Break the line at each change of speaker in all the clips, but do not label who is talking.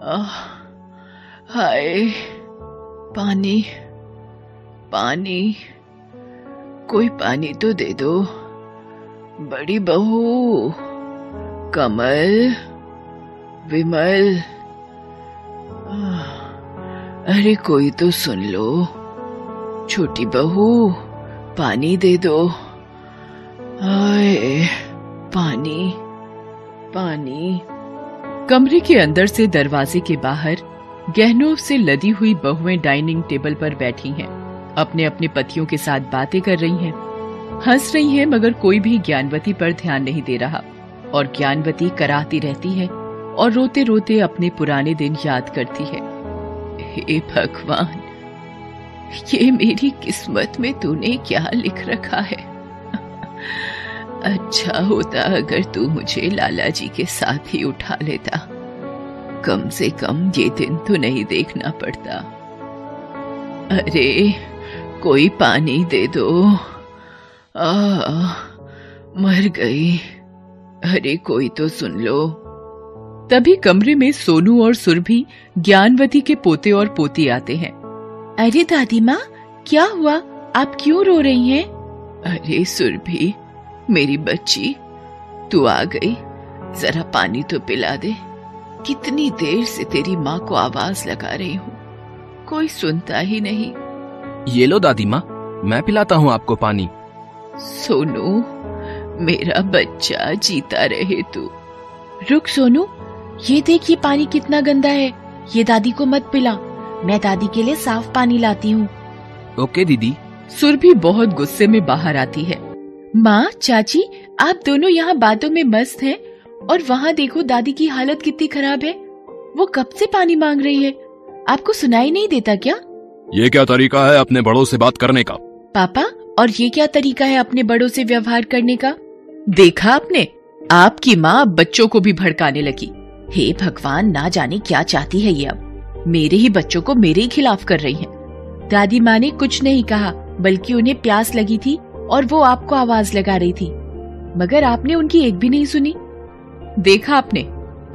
हाय पानी पानी। कोई पानी तो दे दो। बड़ी बहू, कमल, विमल। अरे कोई तो सुन लो। छोटी बहू, पानी दे दो। हाय पानी पानी।
कमरे के अंदर से दरवाजे के बाहर गहनों से लदी हुई बहुएँ डाइनिंग टेबल पर बैठी हैं। अपने अपने पतियों के साथ बातें कर रही हैं। हंस रही हैं, मगर कोई भी ज्ञानवती पर ध्यान नहीं दे रहा। और ज्ञानवती कराहती रहती है और रोते रोते अपने पुराने दिन याद करती है। हे भगवान, ये मेरी किस्मत में तूने क्या लिख रखा है? अच्छा होता अगर तू मुझे लाला जी के साथ ही उठा लेता। कम से कम ये दिन तो नहीं देखना पड़ता। अरे कोई पानी दे दो। आ मर गई। अरे कोई तो सुन लो। तभी कमरे में सोनू और सुरभि ज्ञानवती के पोते और पोती आते हैं। अरे दादी माँ क्या हुआ? आप क्यों रो रही हैं? अरे सुरभि मेरी बच्ची तू आ गई। जरा पानी तो पिला दे। कितनी देर से तेरी माँ को आवाज़ लगा रही हूँ। कोई सुनता ही नहीं।
ये लो दादी माँ मैं पिलाता हूँ आपको पानी।
सोनू मेरा बच्चा जीता रहे तू।
रुक सोनू ये देख ये पानी कितना गंदा है। ये दादी को मत पिला। मैं दादी के लिए साफ़ पानी लाती हूँ।
ओके दीदी।
सुरभि बहुत गुस्से में बाहर आती है।
माँ चाची आप दोनों यहाँ बातों में मस्त हैं और वहाँ देखो दादी की हालत कितनी खराब है। वो कब से पानी मांग रही है? आपको सुनाई नहीं देता क्या?
ये क्या तरीका है अपने बड़ों से बात करने का?
पापा और ये क्या तरीका है अपने बड़ों से व्यवहार करने का?
देखा आपने? आपकी माँ बच्चों को भी भड़काने लगी।
हे भगवान ना जाने क्या चाहती है ये अब। मेरे ही बच्चों को मेरे ही खिलाफ कर रही है। दादी माँ ने कुछ नहीं कहा बल्कि उन्हें प्यास लगी थी और वो आपको आवाज़ लगा रही थी, मगर आपने उनकी एक भी नहीं सुनी।
देखा आपने,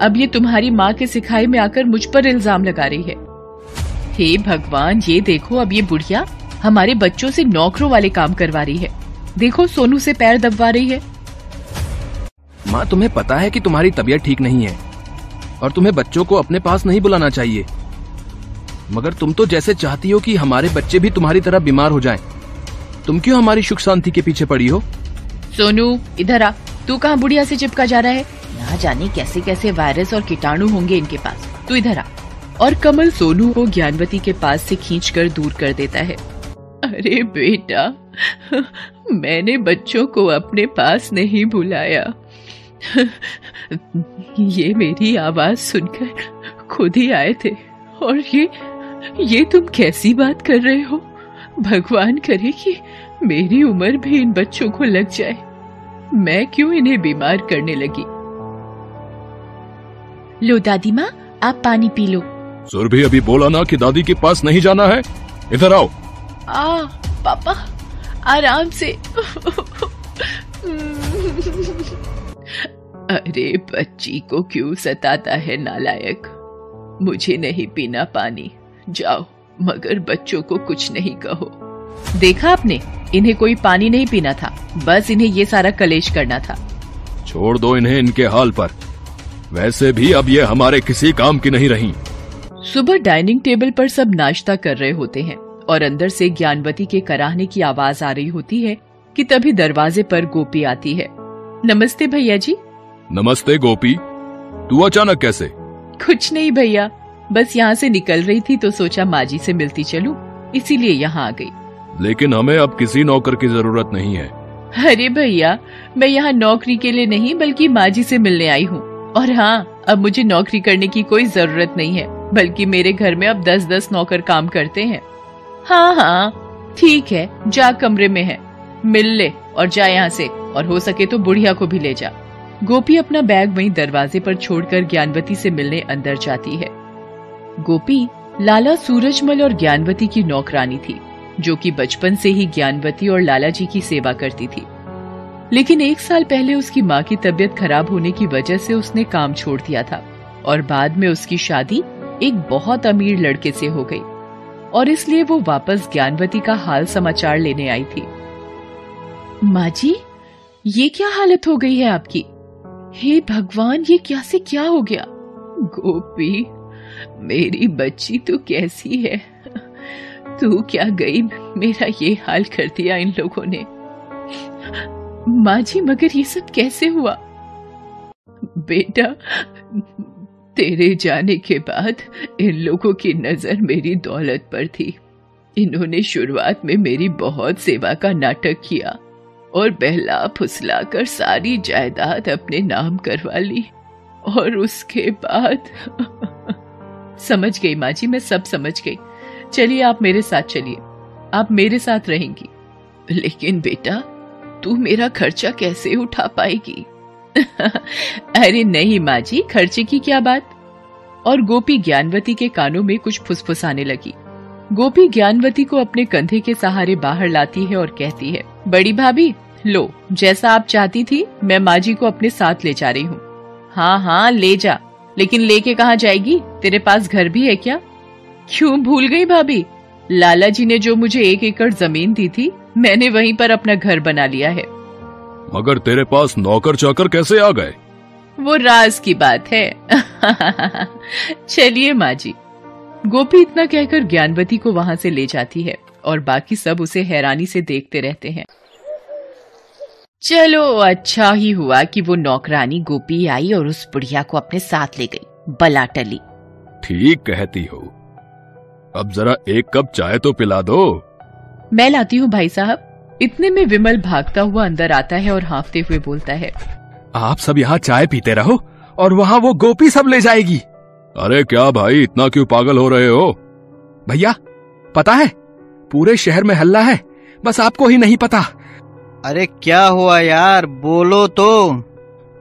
अब ये तुम्हारी माँ के सिखाई में आकर मुझ पर इल्ज़ाम लगा रही है। हे भगवान, ये देखो अब ये बुढ़िया हमारे बच्चों से नौकरों वाले काम करवा रही है। देखो, सोनू से पैर दबवा रही है।
माँ, तुम्हें पता है कि तुम्हारी तबीयत ठीक नहीं है, और तुम्हें बच्चों को अपने पास नहीं बुलाना चाहिए। मगर तुम तो जैसे चाहती हो कि हमारे बच्चे भी तुम्हारी तरह बीमार हो जाएँ। तुम क्यों हमारी सुख शांति के पीछे पड़ी हो?
सोनू इधर आ। तू कहाँ बुढ़िया से चिपका जा रहा है?
ना जाने कैसे कैसे वायरस और कीटाणु होंगे इनके पास।
तू इधर आ। और कमल सोनू को ज्ञानवती के पास से खींचकर दूर कर देता है। अरे बेटा मैंने बच्चों को अपने पास नहीं बुलाया। ये मेरी आवाज़ सुनकर खुद ही आए थे। और ये ये तुम कैसी बात कर रहे हो? भगवान करे कि मेरी उम्र भी इन बच्चों को लग जाए। मैं क्यों इन्हें बीमार करने लगी?
लो दादी माँ आप पानी पी लो।
सुरभि अभी बोला ना कि दादी के पास नहीं जाना है। इधर आओ।
आ पापा आराम से। अरे बच्ची को क्यों सताता है नालायक? मुझे नहीं पीना पानी। जाओ। मगर बच्चों को कुछ नहीं कहो।
देखा आपने? इन्हें कोई पानी नहीं पीना था। बस इन्हें ये सारा कलेश करना था।
छोड़ दो इन्हें इनके हाल पर। वैसे भी अब ये हमारे किसी काम की नहीं रही।
सुबह डाइनिंग टेबल पर सब नाश्ता कर रहे होते हैं और अंदर से ज्ञानवती के कराहने की आवाज़ आ रही होती है कि तभी दरवाजे पर गोपी आती है। नमस्ते भैया जी।
नमस्ते गोपी। तू अचानक कैसे?
कुछ नहीं भैया। बस यहाँ से निकल रही थी तो सोचा माँ जी से मिलती चलूँ इसीलिए यहाँ आ गई।
लेकिन हमें अब किसी नौकर की ज़रूरत नहीं है।
अरे भैया मैं यहाँ नौकरी के लिए नहीं बल्कि माँ जी से मिलने आई हूँ। और हाँ अब मुझे नौकरी करने की कोई ज़रूरत नहीं है बल्कि मेरे घर में अब दस दस नौकर काम करते हैं। हाँ हाँ ठीक है जा कमरे में है। मिल ले और जा यहाँ से और हो सके तो बुढ़िया को भी ले जा। गोपी अपना बैग वहीं दरवाजे पर छोड़कर ज्ञानवती से मिलने अंदर जाती है। गोपी लाला सूरजमल और ज्ञानवती की नौकरानी थी, जो कि बचपन से ही ज्ञानवती और लाला जी की सेवा करती थी। लेकिन एक साल पहले उसकी माँ की तबीयत खराब होने की वजह से उसने काम छोड़ दिया था, और बाद में उसकी शादी एक बहुत अमीर लड़के से हो गई, और इसलिए वो वापस ज्ञानवती का हाल समाचार लेने आई थी। माँ जी, ये क्या हालत हो गई है आपकी? हे भगवान, ये क्या से क्या हो गया?
गोपी मेरी बच्ची तो कैसी है? तू क्या गई? मेरा ये हाल कर दिया इन लोगों ने।
माँ जी मगर ये सब कैसे हुआ?
बेटा, तेरे जाने के बाद इन लोगों की नज़र मेरी दौलत पर थी। इन्होंने शुरुआत में मेरी बहुत सेवा का नाटक किया और बहला फुसला कर सारी जायदाद अपने नाम करवा ली और उसके बाद
समझ गई माँ जी मैं सब समझ गई। चलिए, आप मेरे साथ चलिए। आप मेरे साथ रहेंगी।
लेकिन बेटा, तू मेरा खर्चा कैसे उठा पाएगी?
अरे नहीं माँ जी खर्चे की क्या बात? और गोपी ज्ञानवती के कानों में कुछ फुसफुसाने लगी। गोपी ज्ञानवती को अपने कंधे के सहारे बाहर लाती है और कहती है, बड़ी भाभी, लो, जैसा आप चाहती थी, मैं माँ जी को अपने साथ ले जा रही हूँ। हाँ हाँ ले जा। लेकिन लेके कहा जाएगी? तेरे पास घर भी है क्या? क्यों भूल गई भाभी? लाला जी ने जो मुझे एक एकड़ ज़मीन दी थी मैंने वहीं पर अपना घर बना लिया है।
मगर तेरे पास नौकर चाकर कैसे आ गए?
वो राज की बात है। चलिए माँ जी गोपी इतना कहकर ज्ञानवती को वहाँ से ले जाती है और बाकी सब उसे हैरानी से देखते रहते हैं। चलो अच्छा ही हुआ कि वो नौकरानी गोपी आई और उस बुढ़िया को अपने साथ ले गई बला टली
ठीक कहती हो। अब जरा एक कप चाय तो पिला दो।
मैं लाती हूँ भाई साहब। इतने में विमल भागता हुआ अंदर आता है और हाफते हुए बोलता है।
आप सब यहाँ चाय पीते रहो और वहाँ वो गोपी सब ले जाएगी।
अरे क्या भाई इतना क्यों पागल हो रहे हो?
भैया पता है पूरे शहर में हल्ला है बस आपको ही नहीं पता।
अरे क्या हुआ यार? बोलो तो।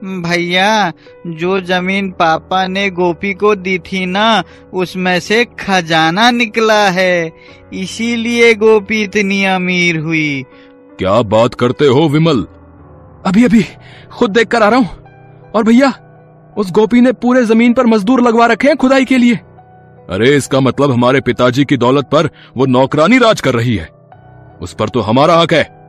भैया, जो ज़मीन पापा ने गोपी को दी थी ना, उसमें से खजाना निकला है। इसीलिए गोपी इतनी अमीर हुई।
क्या बात करते हो विमल?
अभी अभी, खुद देख कर आ रहा हूँ। और भैया, उस गोपी ने पूरे ज़मीन पर मजदूर लगवा रखे हैं खुदाई के लिए।
अरे, इसका मतलब हमारे पिताजी की दौलत पर वो नौकरानी राज कर रही है। उस पर तो हमारा हक है।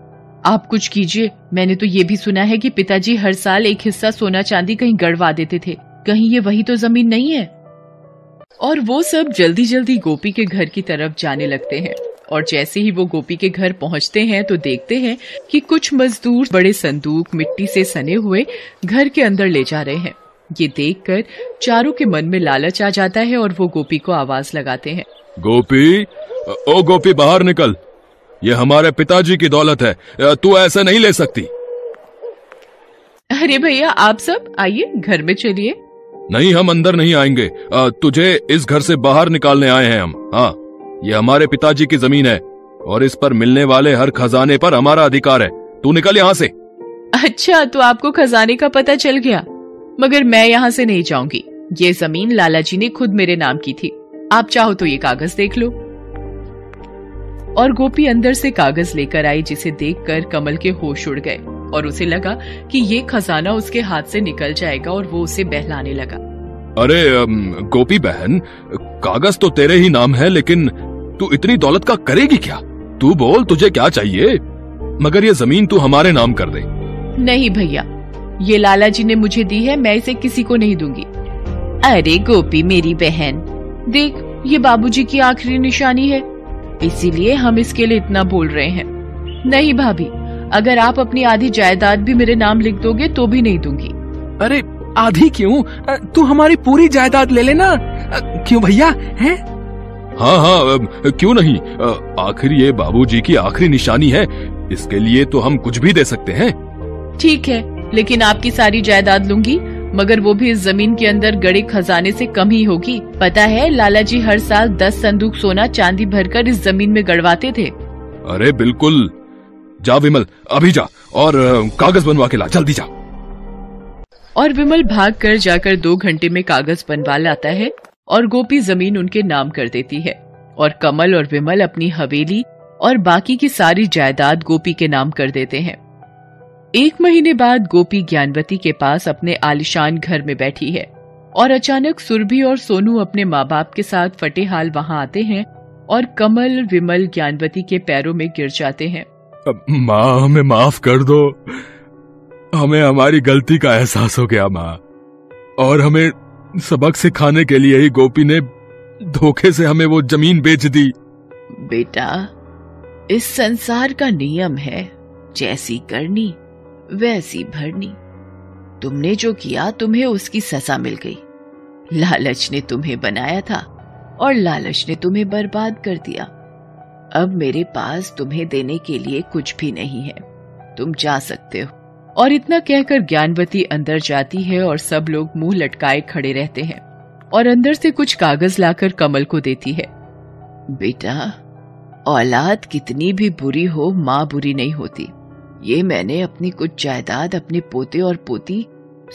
आप कुछ कीजिए। मैंने तो ये भी सुना है कि पिताजी हर साल एक हिस्सा सोना चांदी कहीं गड़वा देते थे। कहीं ये वही तो ज़मीन नहीं है। और वो सब जल्दी जल्दी गोपी के घर की तरफ़ जाने लगते हैं। और जैसे ही वो गोपी के घर पहुँचते हैं तो देखते हैं कि कुछ मजदूर बड़े संदूक मिट्टी से सने हुए घर के अंदर ले जा रहे हैं। ये देखकर चारों के मन में लालच आ जाता है और वो गोपी को आवाज़ लगाते हैं।
गोपी, ओ गोपी, बाहर निकल। ये हमारे पिताजी की दौलत है। तू ऐसे नहीं ले सकती।
अरे भैया आप सब आइए घर में चलिए।
नहीं हम अंदर नहीं आएँगे। तुझे इस घर से बाहर निकालने आए हैं हम। हाँ ये हमारे पिताजी की ज़मीन है और इस पर मिलने वाले हर खजाने पर हमारा अधिकार है। तू निकल यहाँ से।
अच्छा तो आपको खजाने का पता चल गया। मगर मैं यहाँ से नहीं जाऊँगी। ये ज़मीन लाला जी ने खुद मेरे नाम की थी। आप चाहो तो ये कागज़ देख लो। और गोपी अंदर से कागज़ लेकर आई जिसे देखकर कमल के होश उड़ गए और उसे लगा कि ये खजाना उसके हाथ से निकल जाएगा और वो उसे बहलाने लगा।
अरे गोपी बहन कागज़ तो तेरे ही नाम है लेकिन तू इतनी दौलत का करेगी क्या? तू बोल तुझे क्या चाहिए? मगर ये ज़मीन तू हमारे नाम कर दे।
नहीं भैया ये लाला जी ने मुझे दी है मैं इसे किसी को नहीं दूँगी। अरे गोपी मेरी बहन देख ये बाबूजी की आखिरी निशानी है। इसीलिए हम इसके लिए इतना बोल रहे हैं। नहीं भाभी अगर आप अपनी आधी जायदाद भी मेरे नाम लिख दोगे तो भी नहीं दूँगी।
अरे आधी क्यों? तू हमारी पूरी जायदाद ले लेना। क्यों भैया है?
हाँ हाँ क्यों नहीं? आखिर ये बाबूजी की आखिरी निशानी है। इसके लिए तो हम कुछ भी दे सकते हैं।
ठीक है लेकिन आपकी सारी जायदाद लूँगी। मगर वो भी इस ज़मीन के अंदर गड़े खजाने से कम ही होगी। पता है लाला जी हर साल दस संदूक सोना चांदी भरकर इस ज़मीन में गड़वाते थे।
अरे बिल्कुल। जा विमल अभी जा और कागज़ बनवा के ला जल्दी जा।
और विमल भाग कर जाकर दो घंटे में कागज़ बनवा लाता है और गोपी ज़मीन उनके नाम कर देती है। और कमल और विमल अपनी हवेली और बाकी की सारी जायदाद गोपी के नाम कर देते हैं। एक महीने बाद गोपी ज्ञानवती के पास अपने आलिशान घर में बैठी है
और अचानक सुरभि और सोनू अपने माँ बाप के साथ फटे हाल वहाँ आते हैं और कमल विमल ज्ञानवती के पैरों में गिर जाते हैं।
माँ हमें माफ़ कर दो। हमें हमारी गलती का एहसास हो गया माँ। और हमें सबक सिखाने के लिए ही गोपी ने धोखे से हमें वो ज़मीन बेच दी।
बेटा इस संसार का नियम है जैसी करनी वैसी भरनी। तुमने जो किया, तुम्हें उसकी सजा मिल गई। लालच ने तुम्हें बनाया था और लालच ने तुम्हें बर्बाद कर दिया। अब मेरे पास तुम्हें देने के लिए कुछ भी नहीं है। तुम जा सकते हो।
और इतना कहकर ज्ञानवती अंदर जाती है और सब लोग मुँह लटकाए खड़े रहते हैं और अंदर से कुछ कागज़ लाकर कमल को देती है।
बेटा, औलाद कितनी भी बुरी हो, माँ बुरी नहीं होती। ये मैंने अपनी कुछ जायदाद अपने पोते और पोती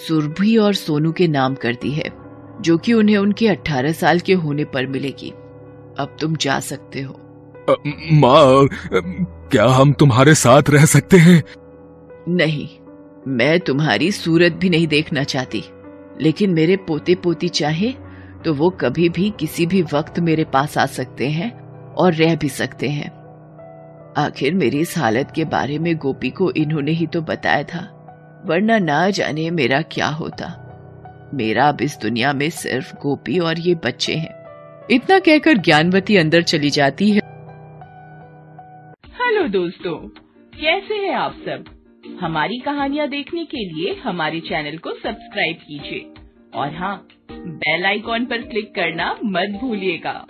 सुरभि और सोनू के नाम कर दी है जो कि उन्हें उनके अठारह साल के होने पर मिलेगी। अब तुम जा सकते हो।
माँ क्या हम तुम्हारे साथ रह सकते हैं?
नहीं मैं तुम्हारी सूरत भी नहीं देखना चाहती लेकिन मेरे पोते पोती चाहे तो वो कभी भी किसी भी वक्त मेरे पास आ सकते हैं और रह भी सकते हैं। आखिर मेरी इस हालत के बारे में गोपी को इन्होंने ही तो बताया था, वरना ना जाने मेरा क्या होता। मेरा अब इस दुनिया में सिर्फ़ गोपी और ये बच्चे हैं।
इतना कहकर ज्ञानवती अंदर चली जाती है।
हेलो दोस्तों, कैसे हैं आप सब? हमारी कहानियाँ देखने के लिए हमारे चैनल को सब्सक्राइब कीजिए। और हाँ बेल आइकॉन पर क्लिक करना मत भूलिएगा।